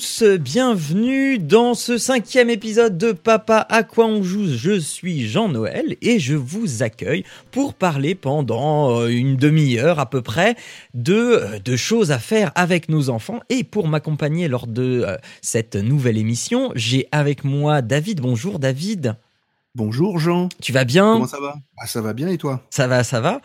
Tous, bienvenue dans ce cinquième épisode de Papa à quoi on joue. Je suis Jean-Noël et je vous accueille pour parler pendant euh, une demi-heure à peu près de, euh, de choses à faire avec nos enfants. Et pour m'accompagner lors de euh, cette nouvelle émission, j'ai avec moi David. Bonjour David. Bonjour Jean. Tu vas bien? Comment ça va? Ah, Ça va bien et toi? Ça va, ça va.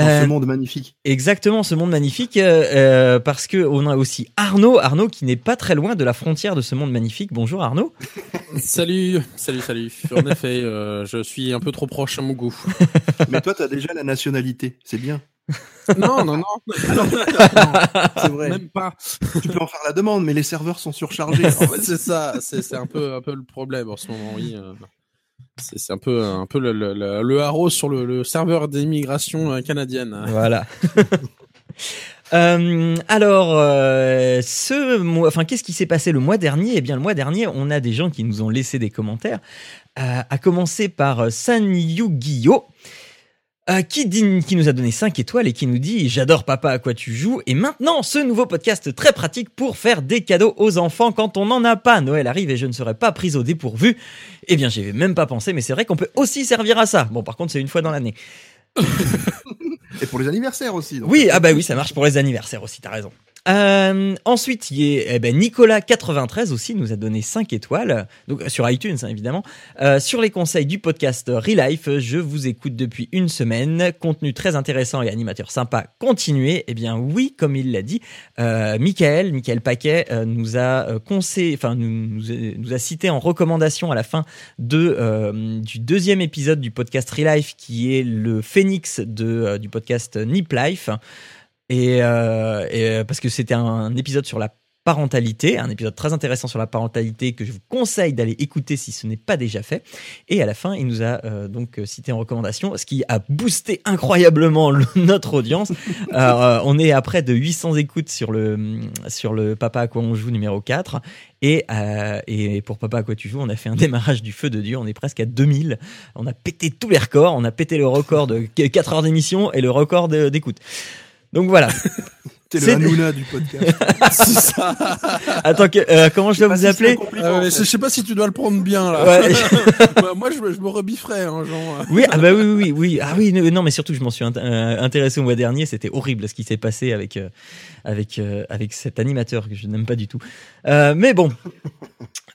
Dans Euh, ce monde magnifique. Exactement, ce monde magnifique, euh, euh, parce que on a aussi Arnaud, Arnaud qui n'est pas très loin de la frontière de ce monde magnifique. Bonjour Arnaud. Salut, salut, salut. En effet, euh, je suis un peu trop proche à mon goût. Mais toi, t'as déjà la nationalité. C'est bien. Non, non, non, C'est vrai. même pas. tu peux en faire la demande, mais les serveurs sont surchargés. En fait, c'est ça, c'est c'est un peu, un peu le problème en ce moment. Oui, euh, c'est un peu, un peu le, haro sur le, serveur d'immigration euh, canadienne. Voilà. Euh, alors, euh, ce mois, enfin, qu'est-ce qui s'est passé le mois dernier? Eh bien, le mois dernier, on a des gens qui nous ont laissé des commentaires. À commencer par San Yu-Gi-Oh! Euh, qui, dit- qui nous a donné 5 étoiles et qui nous dit J'adore papa à quoi tu joues. Et maintenant, ce nouveau podcast très pratique pour faire des cadeaux aux enfants quand on n'en a pas. Noël arrive et je ne serai pas prise au dépourvu. Eh bien, j'y avais même pas pensé, mais c'est vrai qu'on peut aussi servir à ça. Bon, par contre, c'est une fois dans l'année. Et pour les anniversaires aussi. donc. Oui, ah bah oui, ça marche pour les anniversaires aussi, t'as raison. Euh, ensuite, il y a, eh ben, Nicolas93 aussi nous a donné 5 étoiles, euh, sur iTunes hein, évidemment. Euh, sur les conseils du podcast Relife, je vous écoute depuis une semaine. Contenu très intéressant et animateur sympa. Continuez. Eh bien oui, comme il l'a dit, euh, Michael, Paquet nous a conseillé, enfin nous, cité en recommandation à la fin de du deuxième épisode du podcast Relife, qui est le phénix de du podcast Nip Life. Et, euh, et, euh, parce que c'était un épisode sur la parentalité, un épisode très intéressant sur la parentalité que je vous conseille d'aller écouter si ce n'est pas déjà fait. Et à la fin, il nous a euh, donc euh, cité en recommandation, ce qui a boosté incroyablement le- notre audience. Euh, on est à près de 800 écoutes sur le sur le Papa à quoi on joue numéro 4 et et pour Papa à quoi tu joues, on a fait un démarrage du feu de Dieu, on est presque à 2000. On a pété tous les records, on a pété le record de 4 heures d'émission et le record d'écoute. Donc voilà. T'es c'est- le Hanouna du podcast. c'est ça. Attends, que- euh, comment je dois vous si appeler en je fait. je sais pas si tu dois le prendre bien là. Ouais. moi, moi, je, me- je me rebifferais, hein, Jean. Oui, ah bah oui, oui, oui, oui. Ah oui, non, mais surtout, je m'en suis int- euh, intéressé au mois dernier. C'était horrible ce qui s'est passé avec euh, avec euh, avec cet animateur que je n'aime pas du tout. Euh, mais bon.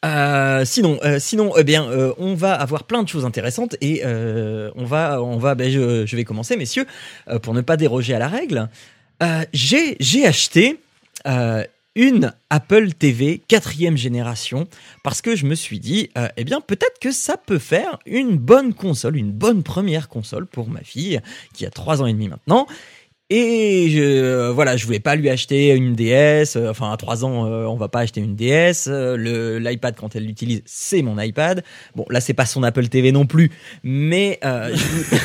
Euh, sinon, euh, sinon, eh bien, euh, on va avoir plein de choses intéressantes et on va, on va, ben, je, vais commencer, messieurs, pour ne pas déroger à la règle. J'ai, j'ai acheté une Apple TV quatrième génération parce que je me suis dit, eh bien, peut-être que ça peut faire une bonne console, une bonne première console pour ma fille qui a trois ans et demi maintenant. Et je, euh, voilà, je voulais pas lui acheter une DS. euh, enfin, à 3 ans, euh, on va pas acheter une DS. euh, le l'iPad quand elle l'utilise, c'est mon iPad. Bon, là, c'est pas son Apple TV non plus, mais euh, je,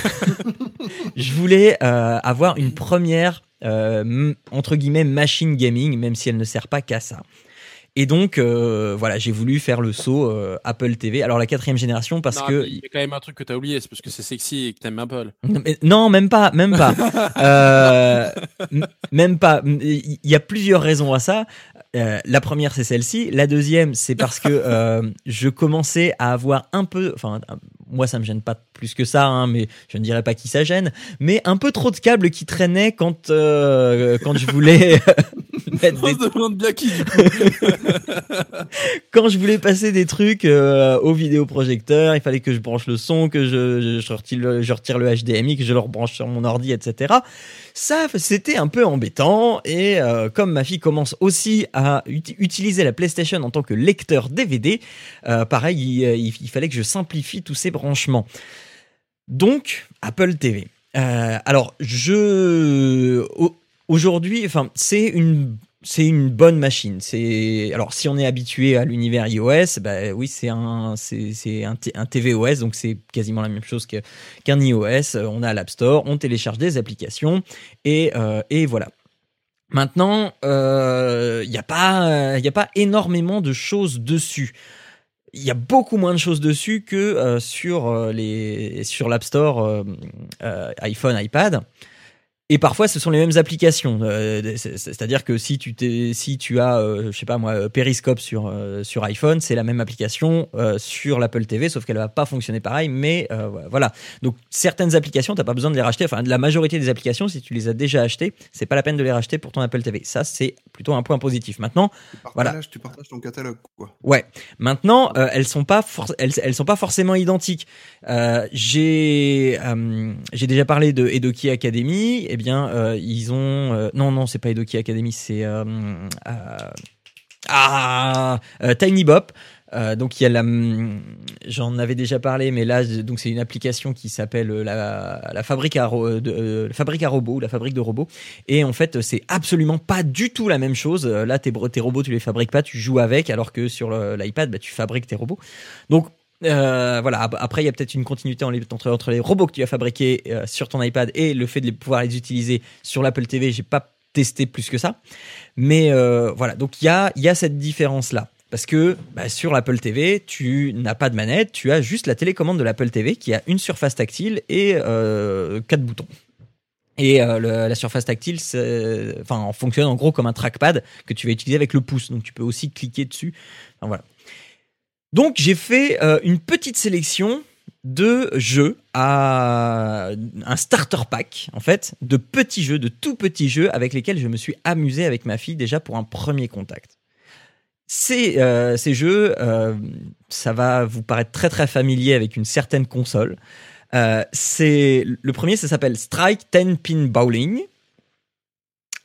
je voulais euh, avoir une première entre guillemets machine gaming, même si elle ne sert pas qu'à ça. Et donc, euh, voilà, j'ai voulu faire le saut euh, Apple TV. Alors la quatrième génération parce Non, que Il y a quand même un truc que t'as oublié, c'est parce que c'est sexy et que t'aimes Apple. non, mais- non, même pas, même pas. Euh, même pas. Il y a plusieurs raisons à ça. Euh, la première, c'est celle-ci. La deuxième, c'est parce que euh, je commençais à avoir un peu, enfin, moi, ça me gêne pas plus que ça, hein, mais je ne dirais pas qui ça gêne, mais un peu trop de câbles qui traînaient quand euh, quand je voulais mettre des On se demande bien qui, du coup. quand je voulais passer des trucs euh, au vidéoprojecteur, il fallait que je branche le son, que je, je, je retire, le, je retire le HDMI, que je le rebranche sur mon ordi, etc. Ça, c'était un peu embêtant. Et euh, comme ma fille commence aussi à uti- utiliser la PlayStation en tant que lecteur DVD, euh, pareil, il, euh, il- fallait que je simplifie tous ces branchements. Donc, Apple TV. Alors, je au- aujourd'hui, enfin, c'est une c'est une bonne machine. C'est alors si on est habitué à l'univers iOS, bah oui, c'est un c'est un, un, tvOS, donc c'est quasiment la même chose qu'un iOS. On a l'App Store, on télécharge des applications et euh, et voilà. Maintenant, il euh, n'y a pas il a pas énormément de choses dessus. Il y a beaucoup moins de choses dessus que euh, sur les sur l'App Store iPhone, iPad. Et parfois, ce sont les mêmes applications. Euh, c'est-à-dire que si tu si tu as, euh, je sais pas moi, Periscope sur euh, sur iPhone, c'est la même application sur l'Apple TV, sauf qu'elle va pas fonctionner pareil. Mais voilà. Donc certaines applications, t'as pas besoin de les racheter. Enfin, la majorité des applications, si tu les as déjà achetées, c'est pas la peine de les racheter pour ton Apple TV. Ça, c'est plutôt un point positif. Maintenant, voilà. Tu partages ton catalogue, quoi. Ouais. Maintenant, elles sont pas elles, elles sont pas forcément identiques. j'ai j'ai déjà parlé de Edoki Academy. Et euh, ils ont. Euh, non, non, c'est pas Edoki Academy, c'est. Euh, ah, Tiny Bop. donc il y a la, j'en avais déjà parlé, mais là c'est une application qui s'appelle la, fabrique à de, robots, la fabrique de robots. Et en fait c'est absolument pas du tout la même chose. Là tes, tes robots tu les fabriques pas, tu joues avec, alors que sur l'iPad bah, tu fabriques tes robots. Donc euh, voilà. Après, il y a peut-être une continuité entre, les robots que tu as fabriqués euh, sur ton iPad et le fait de pouvoir les utiliser sur l'Apple TV. J'ai pas testé plus que ça, mais euh, voilà. Donc il y a cette différence là. Parce que bah, sur l'Apple TV, tu n'as pas de manette, tu as juste la télécommande de l'Apple TV qui a une surface tactile et quatre boutons. Et la surface tactile, fonctionne en gros comme un trackpad que tu vas utiliser avec le pouce. Donc tu peux aussi cliquer dessus. Voilà. Donc j'ai fait euh, une petite sélection de jeux à un starter pack en fait de petits jeux, de tout petits jeux avec lesquels je me suis amusé avec ma fille déjà pour un premier contact. Ces, euh, ces jeux, euh, ça va vous paraître très très familier avec une certaine console. c'est le premier, ça s'appelle Strike 10 Pin Bowling.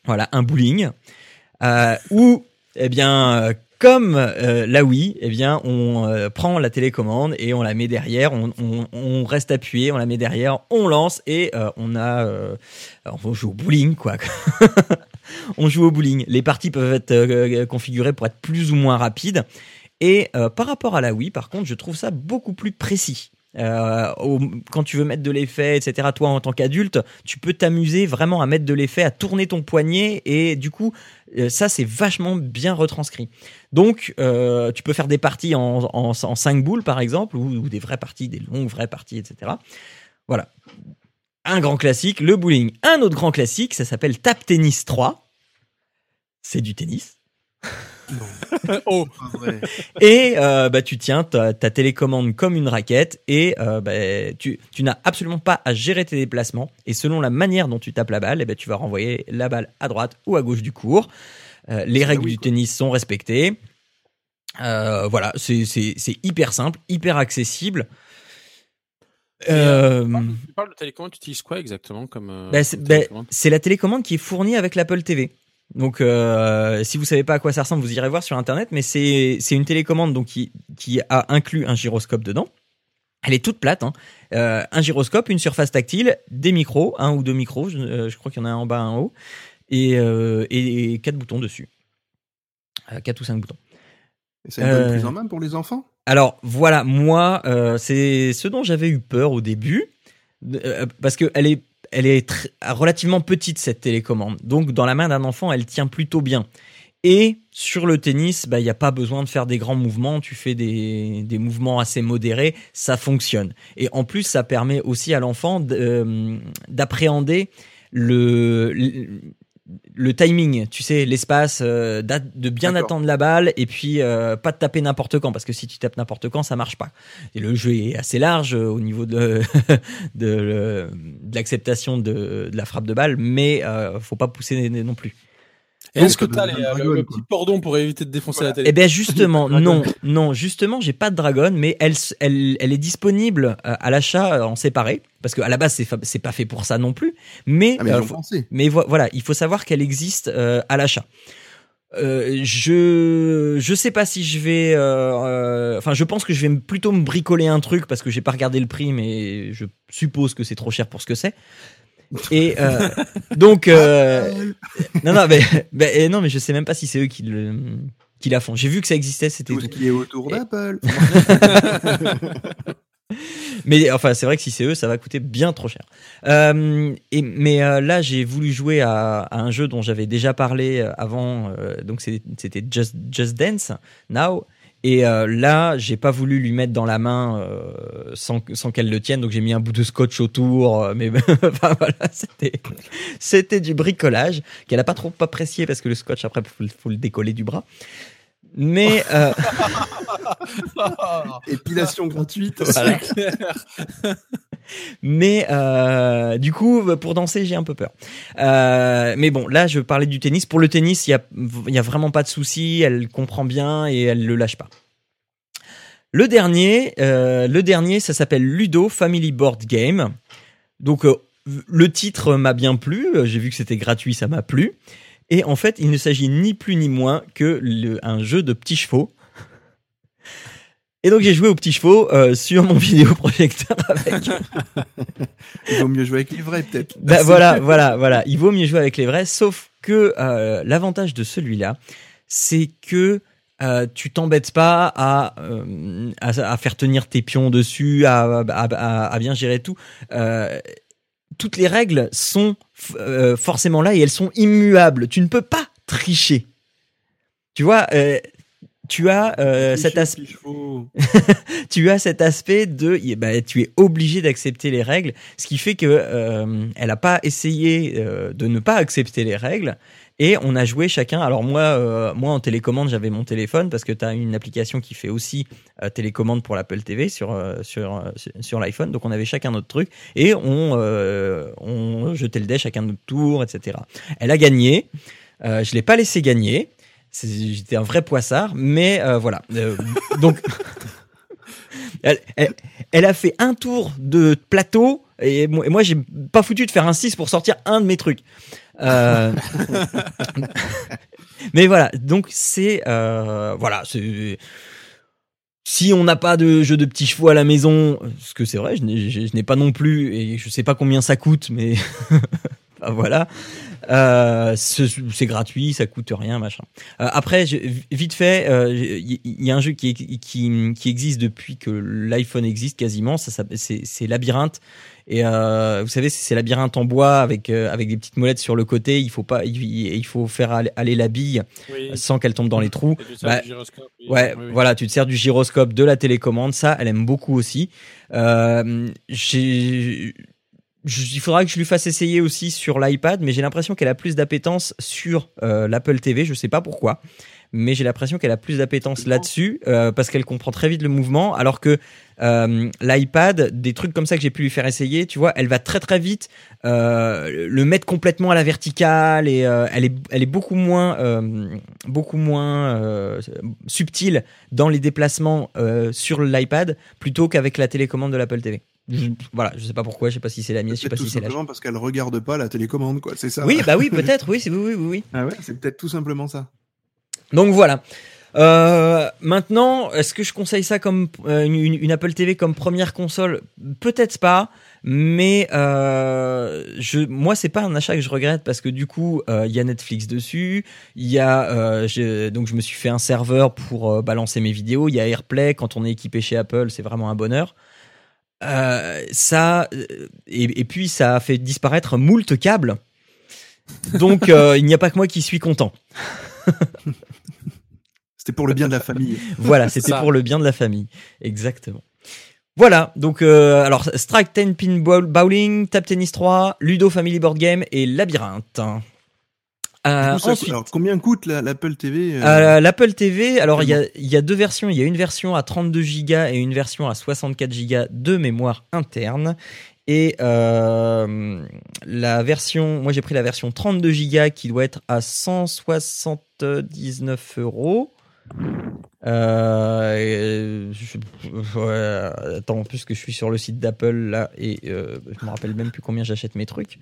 Voilà, un bowling. où eh bien, comme euh, la Wii, eh bien, on euh, prend la télécommande et on la met derrière, on, reste appuyé, on la met derrière, on lance et euh, on a, on joue au bowling quoi. on joue au bowling. Les parties peuvent être configurées pour être plus ou moins rapides. Et par rapport à la Wii, par contre, je trouve ça beaucoup plus précis. Euh, quand tu veux mettre de l'effet, etc. Toi, en tant qu'adulte, tu peux t'amuser vraiment à mettre de l'effet, à tourner ton poignet, et du coup, euh, ça, c'est vachement bien retranscrit. Donc, euh, tu peux faire des parties en, en, 5 boules, par exemple, ou, des vraies parties, des longues vraies parties, etc. Voilà. Un grand classique, le bowling. Un autre grand classique, ça s'appelle Tap Tennis 3. C'est du tennis. oh. Et euh, bah, tu tiens ta, télécommande comme une raquette et euh, bah, tu, tu n'as absolument pas à gérer tes déplacements. Et selon la manière dont tu tapes la balle, et eh ben, tu vas renvoyer la balle à droite ou à gauche du cours. Euh, les règles du tennis sont respectées. voilà, c'est hyper simple, hyper accessible. Euh, tu parles de télécommande, tu utilises quoi exactement comme, bah, C'est la télécommande qui est fournie avec l'Apple TV. Donc, euh, si vous savez pas à quoi ça ressemble, vous irez voir sur internet. Mais c'est c'est une télécommande donc qui qui a inclus un gyroscope dedans. Elle est toute plate, hein. euh, un gyroscope, une surface tactile, des micros, un ou deux micros, je, euh, crois qu'il y en a un en bas, un en haut, et, et, quatre boutons dessus, quatre ou cinq boutons. Et ça une bonne prise en main pour les enfants? Alors voilà, moi, c'est ce dont j'avais eu peur au début, parce que elle est elle est relativement petite cette télécommande. Donc dans la main d'un enfant, elle tient plutôt bien. Et sur le tennis, bah, il n'y a pas besoin de faire des grands mouvements, tu fais des, des, mouvements assez modérés, ça fonctionne. Et en plus, ça permet aussi à l'enfant euh, d'appréhender le, le timing, tu sais, l'espace, euh, de bien attendre la balle et puis euh, pas de taper n'importe quand parce que si tu tapes n'importe quand, ça marche pas. Et le jeu est assez large euh, au niveau de de, l'acceptation de, de, la frappe de balle, mais faut pas pousser non plus. Est-ce que tu as le, petit cordon pour éviter de défoncer la télé Eh bien justement, non, non, justement, j'ai pas de dragon, mais elle, elle, elle est disponible à l'achat en séparé parce qu'à la base c'est c'est pas fait pour ça non plus. Mais ah, mais, euh, mais, voilà, il faut savoir qu'elle existe euh, à l'achat. Euh, je je sais pas si je vais euh, enfin je pense que je vais plutôt me bricoler un truc parce que j'ai pas regardé le prix mais je suppose que c'est trop cher pour ce que c'est Et euh, donc, euh, non, non, mais, mais, non, mais je sais même pas si c'est eux qui le qui la font. J'ai vu que ça existait, c'était Tout ce qui est autour d'Apple. mais enfin, c'est vrai que si c'est eux, ça va coûter bien trop cher. Euh, et, mais euh, là, j'ai voulu jouer à, à un jeu dont j'avais déjà parlé avant. euh, donc c'était Just, Just Dance Now. Et euh, là, j'ai pas voulu lui mettre dans la main euh, sans, sans qu'elle le tienne, donc j'ai mis un bout de scotch autour. euh, mais enfin, voilà, c'était c'était du bricolage qu'elle a pas trop apprécié parce que le scotch après faut, le- faut le décoller du bras. Mais euh, Épilation gratuite. Voilà. Mais euh, du coup, pour danser, j'ai un peu peur. Euh, mais bon, là, je parlais du tennis. Pour le tennis, il y a, vraiment pas de souci. Elle comprend bien et elle le lâche pas. Le dernier, euh, le dernier, ça s'appelle Ludo Family Board Game. Donc, le titre m'a bien plu. J'ai vu que c'était gratuit, ça m'a plu. Et en fait, il ne s'agit ni plus ni moins que le- un jeu de petits chevaux. Et donc j'ai joué aux petits chevaux euh, sur mon vidéoprojecteur avec. Il vaut mieux jouer avec les vrais, peut-être. Bah, voilà, voilà, voilà. Il vaut mieux jouer avec les vrais, sauf que euh, l'avantage de celui-là, c'est que euh, tu t'embêtes pas à, euh, à, à faire tenir tes pions dessus, à, à, bien gérer tout. Euh, toutes les règles sont forcément là et elles sont immuables. Tu ne peux pas tricher. Tu vois, tu as euh, cet aspect chevaux. tu as cet aspect de ben, tu es obligé d'accepter les règles ce qui fait que euh, elle a pas essayé euh, de ne pas accepter les règles et on a joué chacun alors moi euh, moi en télécommande j'avais mon téléphone parce que tu as une application qui fait aussi télécommande pour l'Apple TV sur sur sur- l'iPhone donc on avait chacun notre truc et on on jetait le dé chacun notre tour etc elle a gagné je l'ai pas laissé gagner j'étais un vrai poissard mais euh, voilà Euh, donc elle, elle- elle a fait un tour de plateau et moi, et moi, j'ai pas foutu de faire un 6 pour sortir un de mes trucs. Euh, mais voilà, donc c'est voilà, c'est si on n'a pas de jeu de petits chevaux à la maison, ce que c'est vrai, je n'ai- je je n'ai pas non plus et je sais pas combien ça coûte, mais enfin, voilà. Euh, c'est gratuit, ça coûte rien, machin. Euh, après, je- vite fait, euh, il y, y a un jeu qui, qui, qui existe depuis que l'iPhone existe quasiment. Ça, c'est Labyrinthe. Et euh, vous savez, c'est Labyrinthe en bois avec euh, avec des petites molettes sur le côté. Il faut pas, il, il faut faire aller, aller la bille Oui. sans qu'elle tombe dans les trous. Bah, oui. Ouais, Oui, voilà, tu te sers du gyroscope, de la télécommande, ça, elle aime beaucoup aussi. Euh, j'ai- il faudra que je lui fasse essayer aussi sur l'iPad, mais j'ai l'impression qu'elle a plus d'appétence sur euh, l'Apple TV, je sais pas pourquoi, mais j'ai l'impression qu'elle a plus d'appétence là-dessus euh, parce qu'elle comprend très vite le mouvement, alors que euh, l'iPad, des trucs comme ça que j'ai pu lui faire essayer, tu vois, elle va très très vite euh, le mettre complètement à la verticale et euh, elle est elle est beaucoup moins euh, beaucoup moins euh, subtile dans les déplacements euh, sur l'iPad plutôt qu'avec la télécommande de l'Apple TV. Je- voilà, je sais pas pourquoi, je sais pas si c'est la mienne, je sais pas si c'est la. simplement parce qu'elle regarde pas la télécommande, quoi. C'est ça. Oui, bah oui, peut-être, oui, c'est oui, oui, oui, oui. Ah ouais, c'est peut-être tout simplement ça. Donc voilà. Euh, maintenant, est-ce que je conseille ça comme euh, une, une Apple TV comme première console? Peut-être pas, mais euh, je, moi c'est pas un achat que je regrette parce que du coup euh, il y a Netflix dessus, il y a euh, donc je me suis fait un serveur pour euh, balancer mes vidéos, il y a AirPlay quand on est équipé chez Apple, c'est vraiment un bonheur. Euh, ça euh, et, et puis ça a fait disparaître moult câbles. Donc euh, il n'y a pas que moi qui suis content. C'était pour le bien de la famille. Voilà, c'était pour le bien de la famille. Exactement. Voilà, donc euh, alors Strike 10 Pin Bowl- Bowling, Tap Tennis 3, Ludo Family Board Game et Labyrinthe. Euh, Du coup, ça- ensuite, alors, combien coûte la- l'Apple TV euh, euh, l'Apple TV, alors il y a, il y a deux versions. Il y a une version à 32 Go et une version à 64 Go de mémoire interne. Et euh, la version, moi j'ai pris la version 32 Go qui doit être à 179 euros. Euh, je- ouais, attends, en plus que je suis sur le site d'Apple là et euh, je me rappelle même plus combien j'achète mes trucs.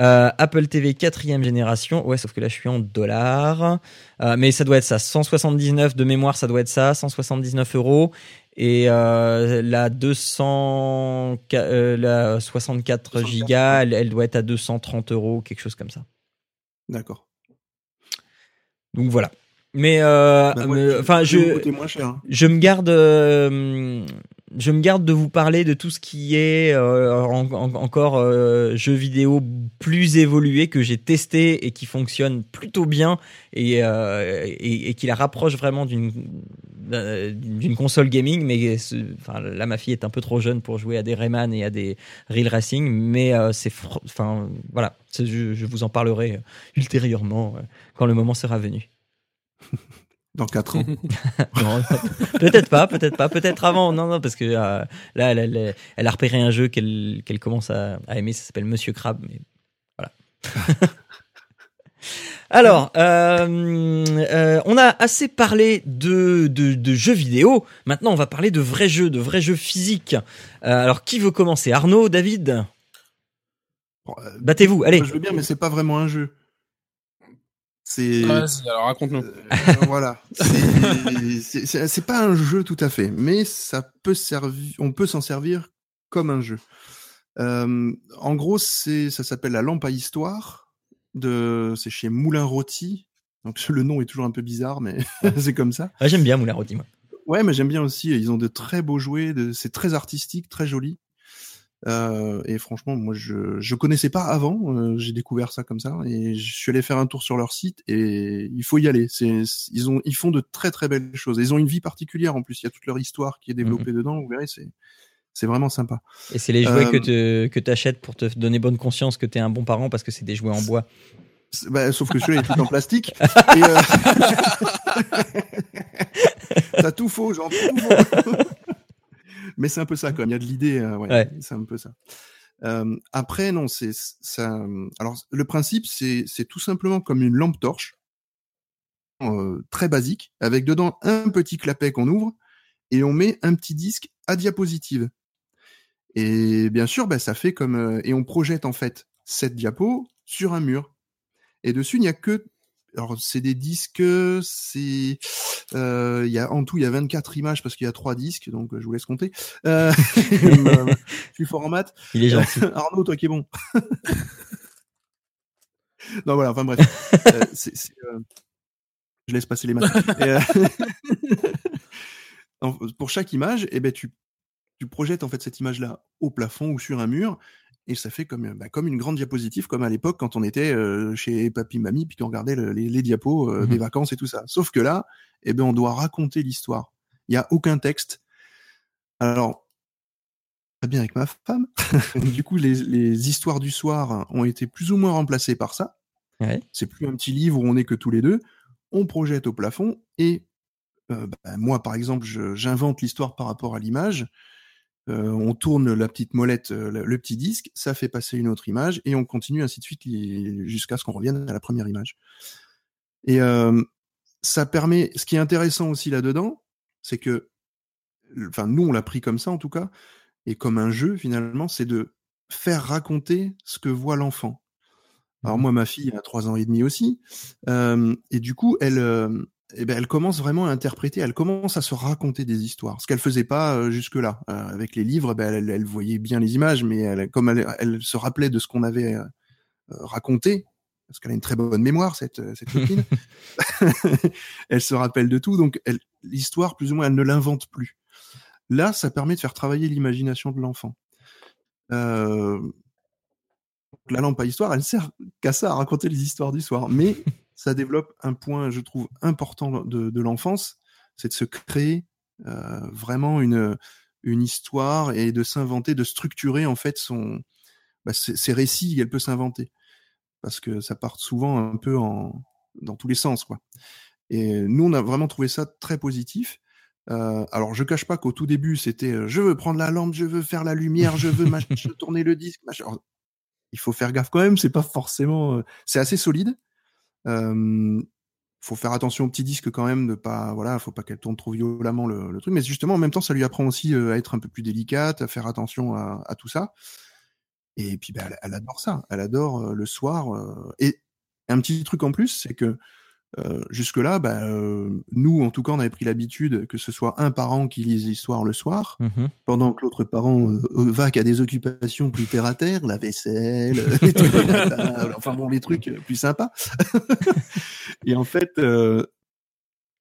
Euh, Apple TV quatrième génération. Ouais, sauf que là, je suis en dollars. Euh, mais ça doit être ça. 179 de mémoire, ça doit être ça. 179 euros. Et euh, la 200, euh, la 64 gigas, elle, elle doit être à 230 euros, quelque chose comme ça. D'accord. Donc voilà. Mais euh, Bah, je- enfin, moins cher. hein. je me garde, euh, je me garde de vous parler de tout ce qui est euh, en- en- encore euh, jeux vidéo plus évolués que j'ai testé et qui fonctionnent plutôt bien et, euh, et, et qui la rapproche vraiment d'une d'une console gaming. Mais enfin, là, ma fille est un peu trop jeune pour jouer à des Rayman et à des Real Racing, mais euh, c'est, enfin voilà, je vous en parlerai ultérieurement euh, quand le moment sera venu. Dans 4 ans. Peut-être pas, peut-être pas, peut-être avant. Non, non, parce que euh, là, elle, elle- elle a repéré un jeu qu'elle commence à, à aimer. Ça s'appelle Monsieur Crab. Mais voilà. Alors, euh, euh, on a assez parlé de, de, de jeux vidéo. Maintenant, on va parler de vrais jeux, de vrais jeux physiques. Alors, qui veut commencer? Arnaud, David? Battez-vous, allez. je veux bien, mais c'est pas vraiment un jeu. C'est. Vas-y, alors raconte-nous. Euh, voilà. C'est- pas un jeu tout à fait, mais ça peut servir. On peut s'en servir comme un jeu. Euh, en gros, c'est ça s'appelle la lampe à histoire. De, c'est chez Moulin Rôti. Donc le nom est toujours un peu bizarre, mais c'est comme ça. Ah, J'aime bien Moulin Rôti, moi. Ouais, mais j'aime bien aussi. Ils ont de très beaux jouets. de- C'est très artistique, très joli. Euh, et franchement, moi, je je connaissais pas avant. euh, J'ai découvert ça comme ça et je suis allé faire un tour sur leur site et il faut y aller. C'est ils ont ils font de très très belles choses. Ils ont une vie particulière en plus. Il y a toute leur histoire qui est développée dedans. Vous verrez, c'est c'est vraiment sympa. Et c'est les jouets Euh, que te- que t'achètes pour te donner bonne conscience que t'es un bon parent parce que c'est des jouets en bois. Bah, sauf que celui-là est tout en plastique. Et, euh, T'as tout faux, genre tout faux. Mais c'est un peu ça quand même. Il y a de l'idée. euh, ouais, Ouais. C'est un peu ça. Euh, après, non, c'est ça. Alors, le principe, c'est tout simplement comme une lampe torche, euh, très basique, avec dedans un petit clapet qu'on ouvre et on met un petit disque à diapositive. Et bien sûr, bah, ça fait comme et on projette en fait cette diapo sur un mur. Et dessus, il n'y a que alors c'est des disques, c'est euh, il y a en tout il y a 24 images parce qu'il y a trois disques, donc euh, je vous laisse compter. Euh, je suis fort en maths. Il est gentil. Arnaud, toi qui es bon. non voilà, enfin bref, Euh, c'est- c'est, je laisse passer les maths. Et, pour chaque image, eh ben tu tu projettes en fait cette image-là au plafond ou sur un mur et ça fait comme, euh, bah, comme une grande diapositive, comme à l'époque quand on était euh, chez papy, mamie, puis qu'on regardait le- les, les diapos euh, Mhm. des vacances et tout ça. Sauf que là, eh ben, on doit raconter l'histoire. Il n'y a aucun texte. Alors, très bien avec ma femme. du coup, les, les histoires du soir ont été plus ou moins remplacées par ça. Ouais. C'est plus un petit livre où on est que tous les deux. On projette au plafond et euh, bah, moi, par exemple, j'invente l'histoire par rapport à l'image. Euh, on tourne la petite molette, euh, le, petit disque, ça fait passer une autre image et on continue ainsi de suite jusqu'à ce qu'on revienne à la première image. Et euh, ça permet. Ce qui est intéressant aussi là-dedans, c'est que, enfin, nous on l'a pris comme ça en tout cas, et comme un jeu finalement, c'est de faire raconter ce que voit l'enfant. Alors moi, ma fille a trois ans et demi aussi, et du coup, elle, eh ben, elle commence vraiment à interpréter, elle commence à se raconter des histoires, ce qu'elle faisait pas euh, jusque-là. Euh, avec les livres, ben, elle, elle voyait bien les images, mais elle, comme elle, elle se rappelait de ce qu'on avait euh, raconté, parce qu'elle a une très bonne mémoire, cette, cette copine, elle se rappelle de tout, donc l'histoire, plus ou moins, elle ne l'invente plus. Là, ça permet de faire travailler l'imagination de l'enfant. La lampe à histoire, elle sert qu'à ça, à raconter les histoires du soir. Mais ça développe un point, je trouve, important de, de l'enfance, c'est de se créer euh, vraiment une, une histoire et de s'inventer, de structurer en fait son, bah, ses, ses récits qu'elle peut s'inventer. Parce que ça part souvent un peu en, dans tous les sens. Quoi. Et nous, on a vraiment trouvé ça très positif. Euh, alors, je cache pas qu'au tout début, c'était euh, je veux prendre la lampe, je veux faire la lumière, je veux tourner le disque. machin. Alors, il faut faire gaffe quand même, c'est pas forcément. euh, c'est assez solide. Euh, faut faire attention au petit disque quand même, de pas, voilà, faut pas qu'elle tourne trop violemment le, le truc. Mais justement, en même temps, ça lui apprend aussi à être un peu plus délicate, à faire attention à, à tout ça. Et puis, bah, elle, adore ça. Elle adore le soir. euh, et un petit truc en plus, c'est que euh, jusque-là, bah, euh, nous, en tout cas, on avait pris l'habitude que ce soit un parent qui lise l'histoire le soir, Mhm. pendant que l'autre parent euh, va qu'à des occupations plus terre à terre, la vaisselle, les trucs à la table, enfin bon, les trucs plus sympas. et en fait, euh,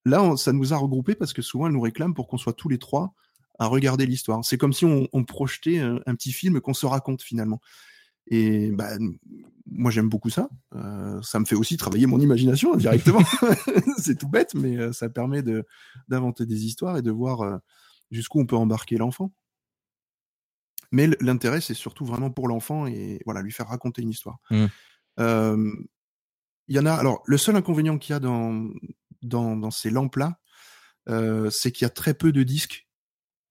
là, on- ça nous a regroupés parce que souvent, elle nous réclame pour qu'on soit tous les trois à regarder l'histoire. C'est comme si on, on projetait un, un petit film qu'on se raconte finalement. Et bah, moi, j'aime beaucoup ça. Euh, ça me fait aussi travailler mon imagination directement. C'est tout bête, mais euh, ça permet de d'inventer des histoires et de voir euh, jusqu'où on peut embarquer l'enfant. Mais l'intérêt, c'est surtout vraiment pour l'enfant et voilà, lui faire raconter une histoire. Mm. Euh, Il y en a. Alors, le seul inconvénient qu'il y a dans dans, dans ces lampes-là, euh, c'est qu'il y a très peu de disques.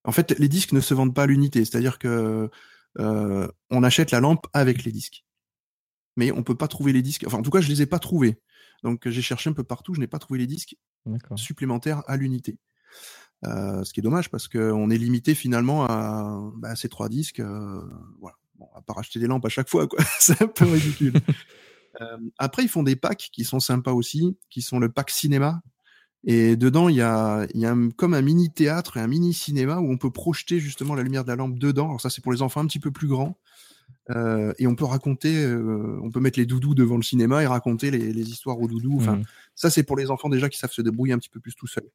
En fait, les disques ne se vendent pas à l'unité, c'est-à-dire que euh, on achète la lampe avec les disques, mais on peut pas trouver les disques. Enfin, en tout cas, je les ai pas trouvés. Donc, j'ai cherché un peu partout, je n'ai pas trouvé les disques supplémentaires à l'unité. Euh, ce qui est dommage parce qu'on est limité finalement à, bah, ces trois disques. Euh, voilà. Bon, à part acheter des lampes à chaque fois, quoi. c'est un peu ridicule. Euh, après, ils font des packs qui sont sympas aussi, qui sont le pack cinéma. Et dedans, il y a, il y a un- comme un mini théâtre et un mini cinéma où on peut projeter justement la lumière de la lampe dedans. Alors ça, c'est pour les enfants un petit peu plus grands. Euh, et on peut raconter, euh, on peut mettre les doudous devant le cinéma et raconter les, les histoires aux doudous. Enfin, Mhm. ça, c'est pour les enfants déjà qui savent se débrouiller un petit peu plus tout seuls.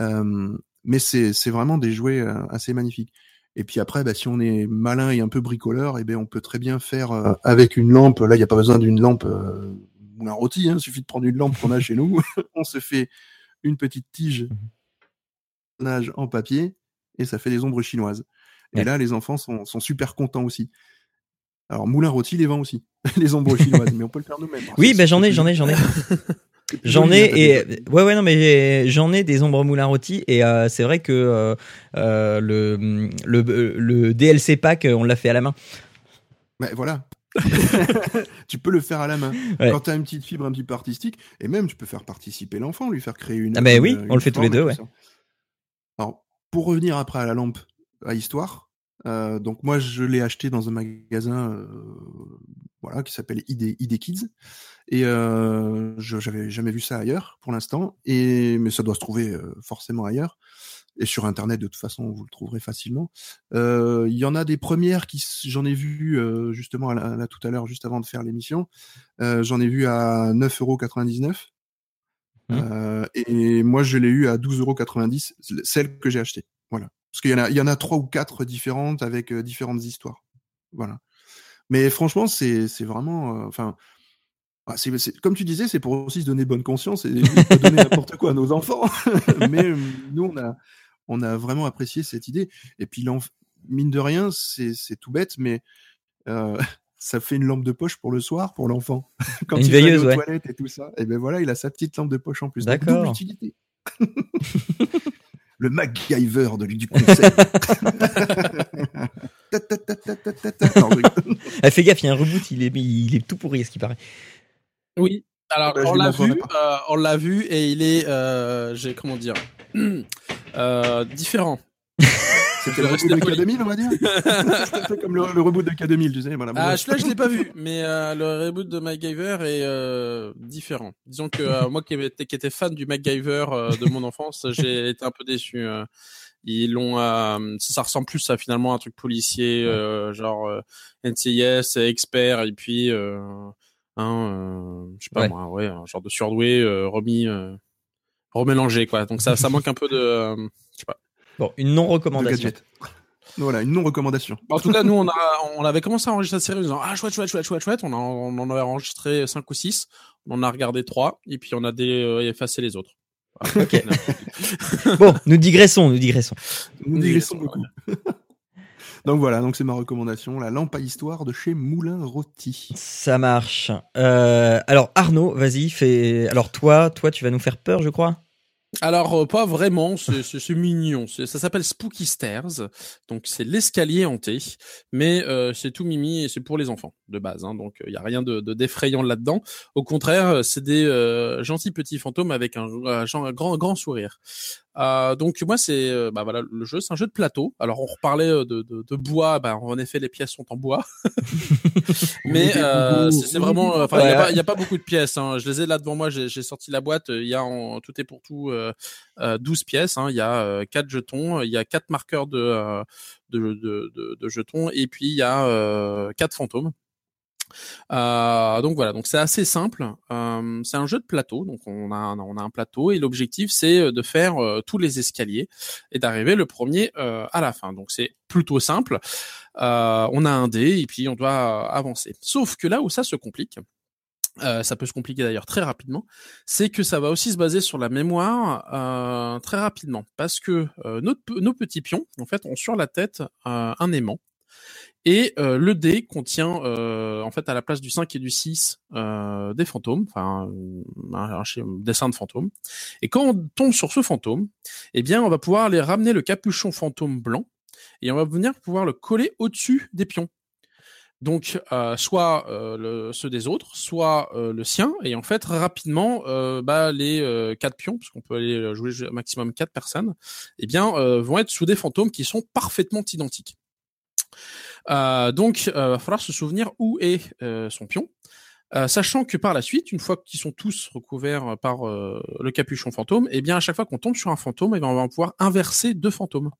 Euh, mais c'est vraiment des jouets euh, assez magnifiques. Et puis après, bah, si on est malin et un peu bricoleur, eh ben, on peut très bien faire euh, avec une lampe. Là, il n'y a pas besoin d'une lampe euh, moulin rôti. Hein, il suffit de prendre une lampe qu'on a chez nous. on se fait une petite tige nage en papier et ça fait des ombres chinoises. Et là, les enfants sont, sont super contents aussi. Alors, moulin rôti les vend aussi, les ombres chinoises, mais on peut le faire nous-mêmes. Oui, C'est- ben j'en ai, j'en ai, j'en ai. J'en ai hein, t'as et ouais ouais non mais j'en ai des ombres moulin rôti et euh, c'est vrai que euh, euh, le, le le DLC pack on l'a fait à la main. Ouais, voilà. tu peux le faire à la main. Ouais. Quand tu as une petite fibre un petit peu artistique, et même tu peux faire participer l'enfant, lui faire créer une. Ah ben oui, on le fait tous les deux, ouais. Alors, pour revenir après à la lampe à histoire, euh, donc moi je l'ai acheté dans un magasin euh, voilà, qui s'appelle ID, ID Kids. Et euh, je j'avais jamais vu ça ailleurs pour l'instant, et mais ça doit se trouver forcément ailleurs. Et sur internet de toute façon vous le trouverez facilement. Euh, Il y en a des premières qui j'en ai vu euh, justement à la- là, tout à l'heure juste avant de faire l'émission. Euh, j'en ai vu à 9,99€. Mhm. Euh, et moi je l'ai eu à 12,90€, celle que j'ai achetée. Voilà. Parce qu'il y en a il y en a trois ou quatre différentes avec différentes histoires. Voilà. Mais franchement, c'est c'est vraiment, enfin, ah, comme tu disais, c'est pour aussi se donner bonne conscience et donner n'importe quoi à nos enfants. Mais euh, nous, on a on a vraiment apprécié cette idée. Et puis mine de rien, c'est c'est tout bête, mais euh, ça fait une lampe de poche pour le soir pour l'enfant. Quand Une il va veilleuse, aux ouais. toilettes et tout ça, et ben voilà, il a sa petite lampe de poche en plus. D'accord. le MacGyver de, du conseil. Ah, fais gaffe, il y a un reboot, il est il est tout pourri ce qui paraît. Oui. Alors, Bah, je on l'a vu, euh, on l'a vu et il est, euh, j'ai comment dire, euh, différent. C'était le reboot de rester poli. K2000, on va dire. C'était comme le, le reboot de K2000, tu sais. Voilà, Ah, celui-là, je l'ai pas vu, mais euh, le reboot de MacGyver est euh, différent. Disons que euh, moi qui étais, qui étais fan du MacGyver de mon enfance, j'ai été un peu déçu. Ils l'ont, ça ressemble plus à finalement un truc policier, genre NCIS, expert, et puis un, je sais pas Ouais. moi, ouais, un genre de surdoué remis, remélangé quoi. Donc ça, ça manque un peu de, euh, je sais pas. Bon, une non recommandation. Voilà, une non-recommandation. En tout cas, nous, on a, on avait commencé à enregistrer la série en disant, ah, chouette, chouette, chouette, chouette, chouette. On, a, on en avait enregistré cinq ou six. On en a regardé trois. Et puis, on a dé, euh, effacé les autres. Ok. Bon, nous digressons, nous digressons. Nous digressons beaucoup. Donc voilà, donc c'est ma recommandation, la lampe à histoire de chez Moulin Rôti. Ça marche. Euh, alors Arnaud, vas-y, fais. Alors toi, toi, tu vas nous faire peur, je crois. Alors, euh, pas vraiment, c'est c'est- c'est mignon. Ça s'appelle Spooky Stairs. Donc, c'est l'escalier hanté. Mais euh, c'est tout mimi et c'est pour les enfants, de base. Hein, donc, il n'y a rien de, de défrayant là-dedans. Au contraire, euh, c'est des euh, gentils petits fantômes avec un, un un grand, grand sourire. Euh, donc moi c'est euh, bah voilà le jeu c'est un jeu de plateau. Alors on reparlait euh, de, de, de bois, bah en effet les pièces sont en bois, mais euh, c'est vraiment enfin il y, a pas beaucoup de pièces. Hein. Je les ai là devant moi, j'ai sorti la boîte, il y a en tout est pour tout euh, 12 pièces. Hein. Il y a quatre jetons, il y a quatre marqueurs de de, de, de, de jetons et puis il y a quatre fantômes. Euh, donc voilà, donc c'est assez simple. Euh, c'est un jeu de plateau, donc on a un plateau et l'objectif c'est euh, de faire tous les escaliers et d'arriver le premier à la fin. Donc c'est plutôt simple. on a un dé et puis on doit avancer. Sauf que là où ça se complique, ça peut se compliquer d'ailleurs très rapidement, c'est que ça va aussi se baser sur la mémoire très rapidement, parce que nos, petits pions, en fait, ont sur la tête un aimant, et euh, le dé contient, euh, en fait, à la place du 5 et du 6, euh, des fantômes, enfin, un, dessin de fantômes. Et quand on tombe sur ce fantôme, eh bien, on va pouvoir aller ramener le capuchon fantôme blanc et on va venir pouvoir le coller au-dessus des pions. Donc, soit ceux des autres, soit le sien. Et en fait, rapidement, bah, les quatre pions, parce qu'on peut aller jouer maximum quatre personnes, eh bien, vont être sous des fantômes qui sont parfaitement identiques. Euh, donc, il euh, va falloir se souvenir où est euh, son pion. sachant que par la suite, une fois qu'ils sont tous recouverts par le capuchon fantôme, eh bien à chaque fois qu'on tombe sur un fantôme, eh bien, on va pouvoir inverser deux fantômes.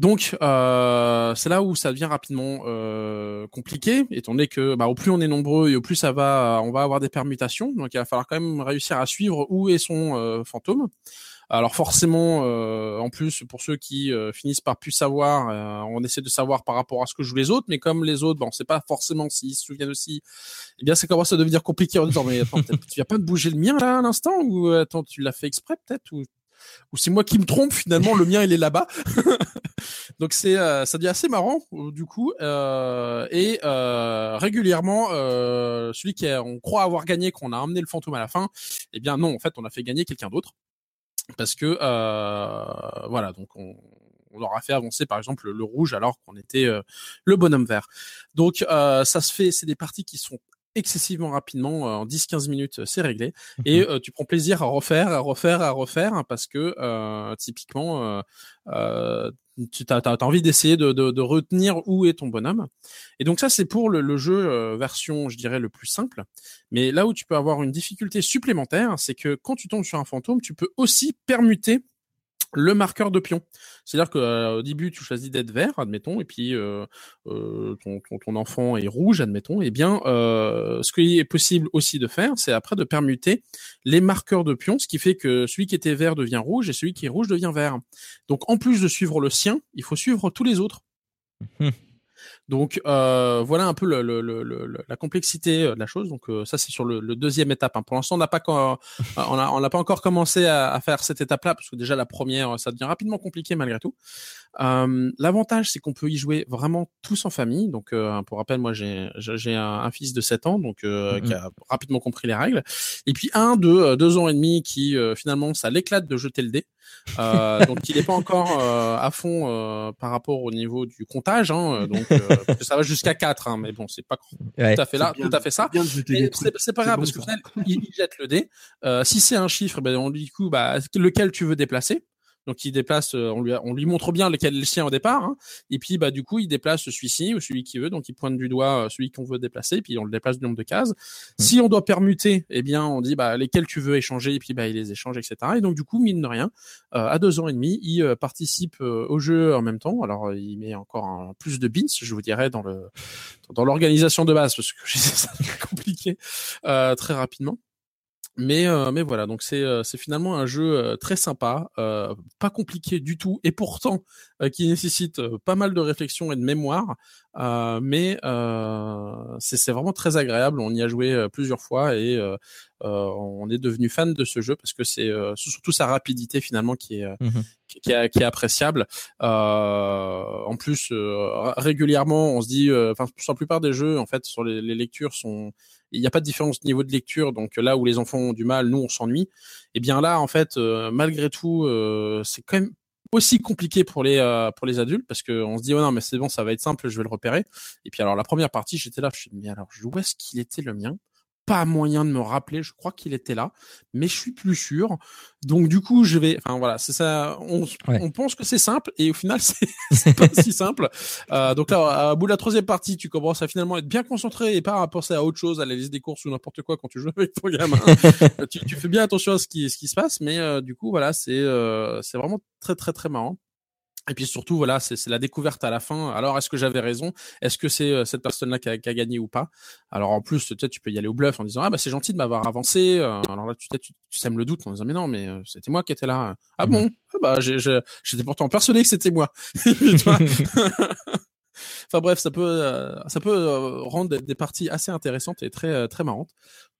Donc euh, c'est là où ça devient rapidement euh, compliqué, étant donné que bah, au plus on est nombreux et au plus ça va, on va avoir des permutations. Donc il va falloir quand même réussir à suivre où est son euh, fantôme. Alors forcément, euh, en plus, pour ceux qui euh, finissent par plus savoir, euh, on essaie de savoir par rapport à ce que jouent les autres, mais comme les autres, bon, on sait pas forcément s'ils se souviennent aussi, eh bien, ça commence à devenir compliqué en disant, mais attends, tu viens pas de bouger le mien là à l'instant, ou attends, tu l'as fait exprès peut-être, ou, ou c'est moi qui me trompe, finalement, le mien, il est là-bas. Donc c'est ça devient assez marrant du coup et régulièrement celui qui on croit avoir gagné qu'on a amené le fantôme à la fin, eh bien non en fait on a fait gagner quelqu'un d'autre parce que euh, voilà, donc on, on fait avancer par exemple le, rouge alors qu'on était euh, le bonhomme vert. Donc euh, ça se fait, c'est des parties qui sont excessivement rapidement en 10-15 minutes c'est réglé et mhm. tu prends plaisir à refaire à refaire à refaire hein, parce que typiquement tu as, envie d'essayer de, de, de, retenir où est ton bonhomme. Et donc ça, c'est pour le, le jeu euh, version, je dirais, le plus simple. Mais là où tu peux avoir une difficulté supplémentaire, c'est que quand tu tombes sur un fantôme, tu peux aussi permuter le marqueur de pion. C'est-à-dire qu'au début, tu choisis d'être vert, admettons, et puis euh, euh, ton, enfant est rouge, admettons. Et eh bien, euh, ce qui est possible aussi de faire, c'est après de permuter les marqueurs de pion, ce qui fait que celui qui était vert devient rouge et celui qui est rouge devient vert. Donc, en plus de suivre le sien, il faut suivre tous les autres. Donc euh, voilà un peu le, le, le, la complexité euh, de la chose. Donc euh, ça c'est sur le, deuxième étape. Hein. Pour l'instant on n'a pas on a, on n'a pas encore commencé à, à faire cette étape-là parce que déjà la première ça devient rapidement compliqué malgré tout. Euh, L'avantage c'est qu'on peut y jouer vraiment tous en famille. Donc pour rappel moi j'ai j'ai un, un, fils de 7 ans donc mm-hmm. qui a rapidement compris les règles. Et puis un de deux ans et demi qui finalement ça l'éclate de jeter le dé. Euh, donc il n'est pas encore euh, à fond euh, par rapport au niveau du comptage, hein, donc ça va jusqu'à 4, hein, mais bon c'est pas tout à fait là, tout à fait ça. C'est pas grave parce que il, jette le dé. si c'est un chiffre, ben on lui dit coup bah lequel tu veux déplacer? Donc il déplace, euh, on lui, on lui montre bien lequel est le sien au départ, hein. et puis bah du coup il déplace celui-ci ou celui qui veut, donc il pointe du doigt euh, celui qu'on veut déplacer, puis on le déplace du nombre de cases. Mmh. Si on doit permuter, eh bien on dit bah lesquels tu veux échanger, et puis bah il les échange, etc. Et donc du coup mine de rien, euh, à deux ans et demi, il participe au jeu en même temps. Alors il met encore un, plus de bins, je vous dirais dans le dans l'organisation de base parce que ça compliqué très rapidement. Mais euh, mais voilà, donc c'est euh, finalement un jeu euh, très sympa, pas compliqué du tout, et pourtant qui nécessite pas mal de réflexion et de mémoire. mais c'est c'est vraiment très agréable. On y a joué plusieurs fois et on est devenu fan de ce jeu parce que c'est surtout sa rapidité finalement qui est mmh qui, est, appréciable. en plus, régulièrement, on se dit, enfin sur la plupart des jeux, en fait, sur les, les lectures sont il n'y a pas de différence niveau de lecture. Donc là où les enfants ont du mal, nous on s'ennuie. Et eh bien là, en fait, euh, malgré tout, euh, c'est quand même aussi compliqué pour les euh, pour les adultes parce que on se dit oh non mais c'est bon ça va être simple je vais le repérer et puis alors la première partie j'étais là je me suis dit mais alors où est-ce qu'il était le mien? Pas moyen de me rappeler. Je crois qu'il était là, mais je suis plus sûr. Donc du coup, je vais. Enfin voilà, c'est ça. On, on, pense que c'est simple et au final, c'est pas si simple. Euh, donc là, au bout de la troisième partie, tu commences à finalement être bien concentré et pas à penser à autre chose, à la liste des courses ou n'importe quoi quand tu joues avec ton gamin. tu, tu, fais bien attention à ce qui, ce qui se passe, mais euh, du coup, voilà, c'est euh, c'est vraiment très très très marrant. Et puis surtout, voilà, c'est la découverte à la fin. Alors, est-ce que j'avais raison? Est-ce que c'est euh, cette personne-là qui a, qui a, gagné ou pas? Alors, en plus, peut-être tu peux y aller au bluff en disant ah bah c'est gentil de m'avoir avancé. Euh, alors là, tu, tu, tu sèmes le doute en disant mais non, mais euh, c'était moi qui étais là. Ah mmh bon? Ah bah j'étais pourtant persuadé que c'était moi. enfin bref, ça peut, euh, ça peut euh, rendre des, parties assez intéressantes et très, euh, très marrantes.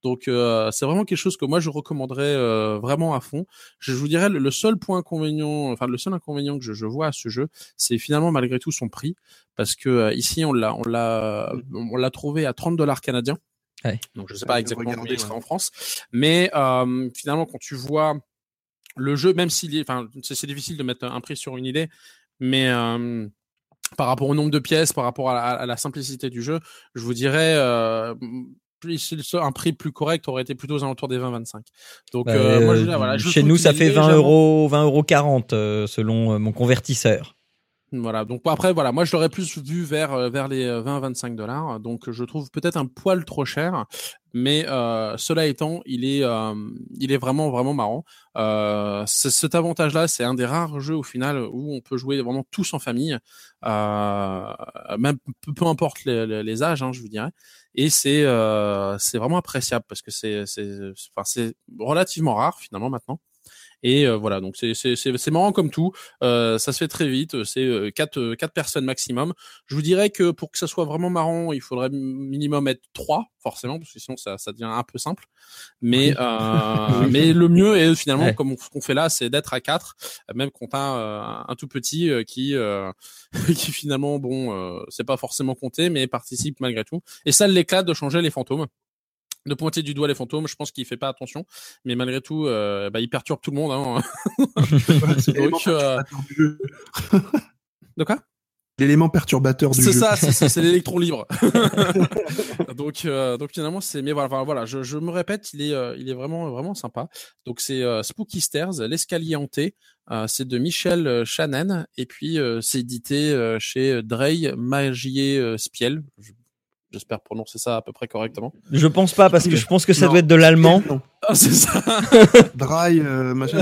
Donc c'est vraiment quelque chose que moi je recommanderais vraiment à fond. Je, vous dirais le, seul point inconvénient, enfin le seul inconvénient que je, je vois à ce jeu, c'est finalement malgré tout son prix, parce que ici on l'a, on l'a, on l'a trouvé à 30 dollars canadiens. Ouais. Donc je sais pas exactement combien il sera en France, mais finalement quand tu vois le jeu, même s'il est, enfin c'est difficile de mettre un prix sur une idée, mais par rapport au nombre de pièces, par rapport à la, simplicité du jeu, je vous dirais euh, un prix plus correct aurait été plutôt aux alentours des 20-25. Donc bah, euh, moi, je, voilà, chez nous, ça fait 20 euros, 20 euros 40 euh, selon mon convertisseur. Voilà. Donc après, voilà, moi je l'aurais plus vu vers vers les 20-25 dollars. Donc je trouve peut-être un poil trop cher, mais euh, cela étant, il est, euh, il est vraiment vraiment marrant. Euh, cet avantage-là, c'est un des rares jeux au final où on peut jouer vraiment tous en famille, euh, même peu, importe les, les, âges, hein, je vous dirais. Et c'est euh, c'est vraiment appréciable parce que c'est c'est enfin c'est relativement rare finalement maintenant. Et euh, voilà, donc c'est c'est c'est marrant comme tout. Euh, ça se fait très vite. C'est euh, quatre quatre personnes maximum. Je vous dirais que pour que ça soit vraiment marrant, il faudrait minimum être trois forcément parce que sinon ça ça devient un peu simple. Mais euh, mais le mieux est finalement comme ce qu'on fait là, c'est d'être à quatre, même quand t'as un tout petit qui qui finalement bon c'est pas forcément compté mais participe malgré tout. Et ça l'éclate de changer les fantômes de pointer du doigt les fantômes. Je pense qu'il fait pas attention, mais malgré tout, euh, bah, il perturbe tout le monde. Hein. Donc, euh... de quoi? L'élément perturbateur du jeu. C'est ça, c'est l'électron libre. donc, euh, donc finalement, c'est. Mais voilà, voilà, je, je, me répète, il est, euh, il est vraiment, vraiment sympa. Donc c'est euh, Spooky Stairs, l'escalier hanté. c'est de Michel Shannon et puis c'est édité chez Drey Magier Spiel. J'espère prononcer ça à peu près correctement. Je pense pas parce que je pense que ça doit être de l'allemand. Ah, c'est ça. Dry, euh, machin.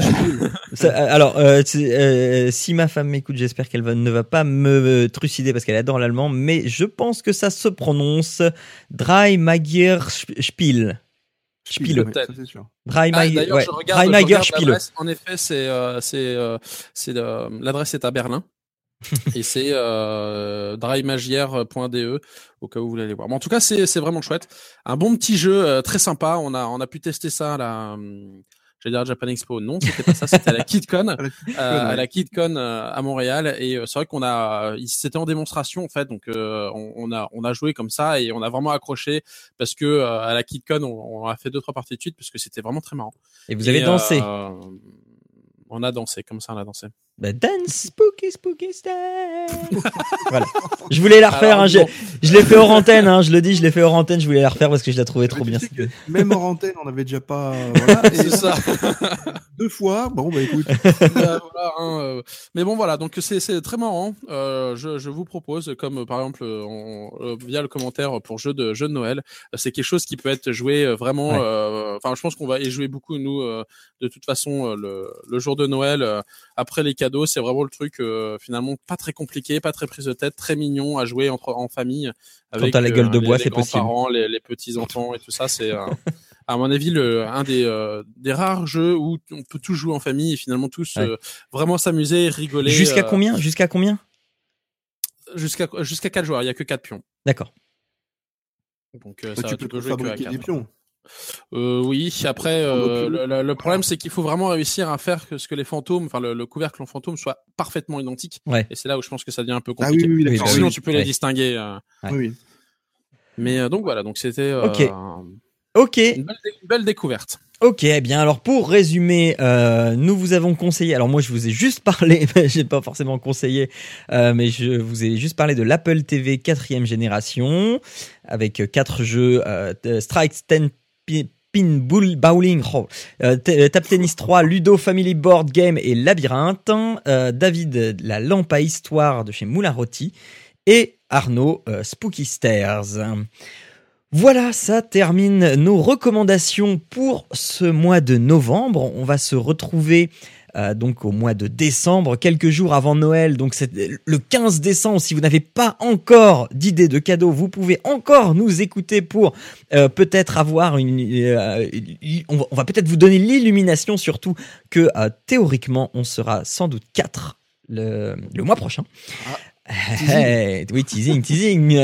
alors, euh, euh, si ma femme m'écoute, j'espère qu'elle ne va pas me trucider parce qu'elle adore l'allemand, mais je pense que ça se prononce Dry Magier Spiel. Spiel. Dry ah, Magier, ouais. Spiel. En effet, c'est l'adresse est à Berlin. et c'est euh, drymagière.de au cas où vous voulez aller voir. Mais en tout cas, c'est vraiment chouette. Un bon petit jeu, euh, très sympa. On a on a pu tester ça à la hum, j'allais dire Japan Expo. Non, c'était pas ça. C'était à la KidCon, à la KidCon euh, euh, à Montréal. Et euh, c'est vrai qu'on a, c'était en démonstration en fait. Donc on, on, a on a joué comme ça et on a vraiment accroché parce que à la KidCon on, on, a fait deux trois parties de suite parce que c'était vraiment très marrant. Et vous avez dansé on a dansé, comme ça on a dansé. Bah, dance spooky spooky style. voilà. Je voulais la refaire. hein, je, je l'ai fait hors antenne. Hein, je le dis, je l'ai fait hors antenne. Je voulais la refaire parce que je la trouvais trop bien. Même hors antenne, on avait déjà pas. Voilà, c'est ça. deux fois. Bon bah écoute. voilà, hein, euh, mais bon voilà. Donc c'est c'est très marrant. Euh, je, je vous propose, comme par exemple on, euh, via le commentaire pour jeu de jeu de Noël, c'est quelque chose qui peut être joué vraiment. Enfin, je pense qu'on va y jouer beaucoup nous. de toute façon, le, le jour de Noël après les cadeaux, c'est vraiment le truc finalement pas très compliqué, pas très prise de tête, très mignon à jouer entre en famille. Avec, Quand t'as la gueule de bois, c'est possible. Les, les petits enfants et tout ça, c'est à mon avis, le, un des, euh, des rares jeux où on peut tous jouer en famille et finalement tous euh, vraiment s'amuser, rigoler. Jusqu'à euh, combien? Jusqu'à combien? Jusqu'à jusqu'à 4 joueurs. Il y a que 4 pions. D'accord. Donc ça, tu, peux, jouer fabriquer des pions. Euh, oui, après, euh, le, problème, c'est qu'il faut vraiment réussir à faire que ce que les fantômes, enfin le, couvercle en fantôme, soit parfaitement identique. Ouais. Et c'est là où je pense que ça devient un peu compliqué. Ah, oui, oui, oui, bah sinon, tu peux les distinguer. Euh. Oui. Mais donc voilà, donc c'était okay. Okay. Une, belle, découverte. Ok, eh bien alors pour résumer, nous vous avons conseillé, alors moi je vous ai juste parlé, j'ai pas forcément conseillé, mais je vous ai juste parlé de l'Apple TV quatrième génération avec quatre jeux euh, Strike 10 Pinball Bowling, oh, euh, euh, Tap Tennis 3, Ludo Family Board Game et Labyrinthe, euh, David La Lampe à Histoire de chez Moulin Rôti et Arnaud Spooky Stairs. Voilà, ça termine nos recommandations pour ce mois de novembre. On va se retrouver euh, donc au mois de décembre, quelques jours avant Noël. Donc le 15 décembre. Si vous n'avez pas encore d'idée de cadeau, vous pouvez encore nous écouter pour euh, peut-être avoir une. Euh, on va, peut-être vous donner l'illumination surtout que théoriquement on sera sans doute quatre le, le mois prochain. Ah. Hey, oui, teasing, teasing.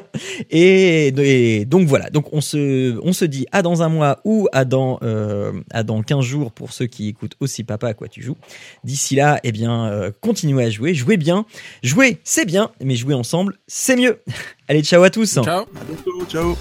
et, donc voilà. Donc on se, on se dit à dans un mois ou à dans, euh, à dans 15 jours pour ceux qui écoutent aussi papa à quoi tu joues. D'ici là, eh bien, euh, continuez à jouer, jouez bien. Jouer, c'est bien, mais jouer ensemble, c'est mieux. Allez, ciao à tous. Ciao. À bientôt. Ciao.